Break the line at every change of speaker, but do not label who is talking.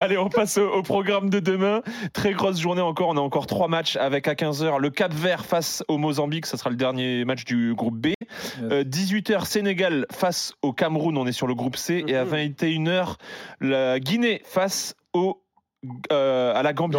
Allez, on passe au, programme de demain. Très grosse journée encore. On a encore trois matchs avec à 15h le Cap Vert face au Mozambique. Ça sera le dernier match du groupe B. Euh, 18h Sénégal face au Cameroun. On est sur le groupe C. Et à
mhm.
21h la Guinée face au, euh, à la
Gambie.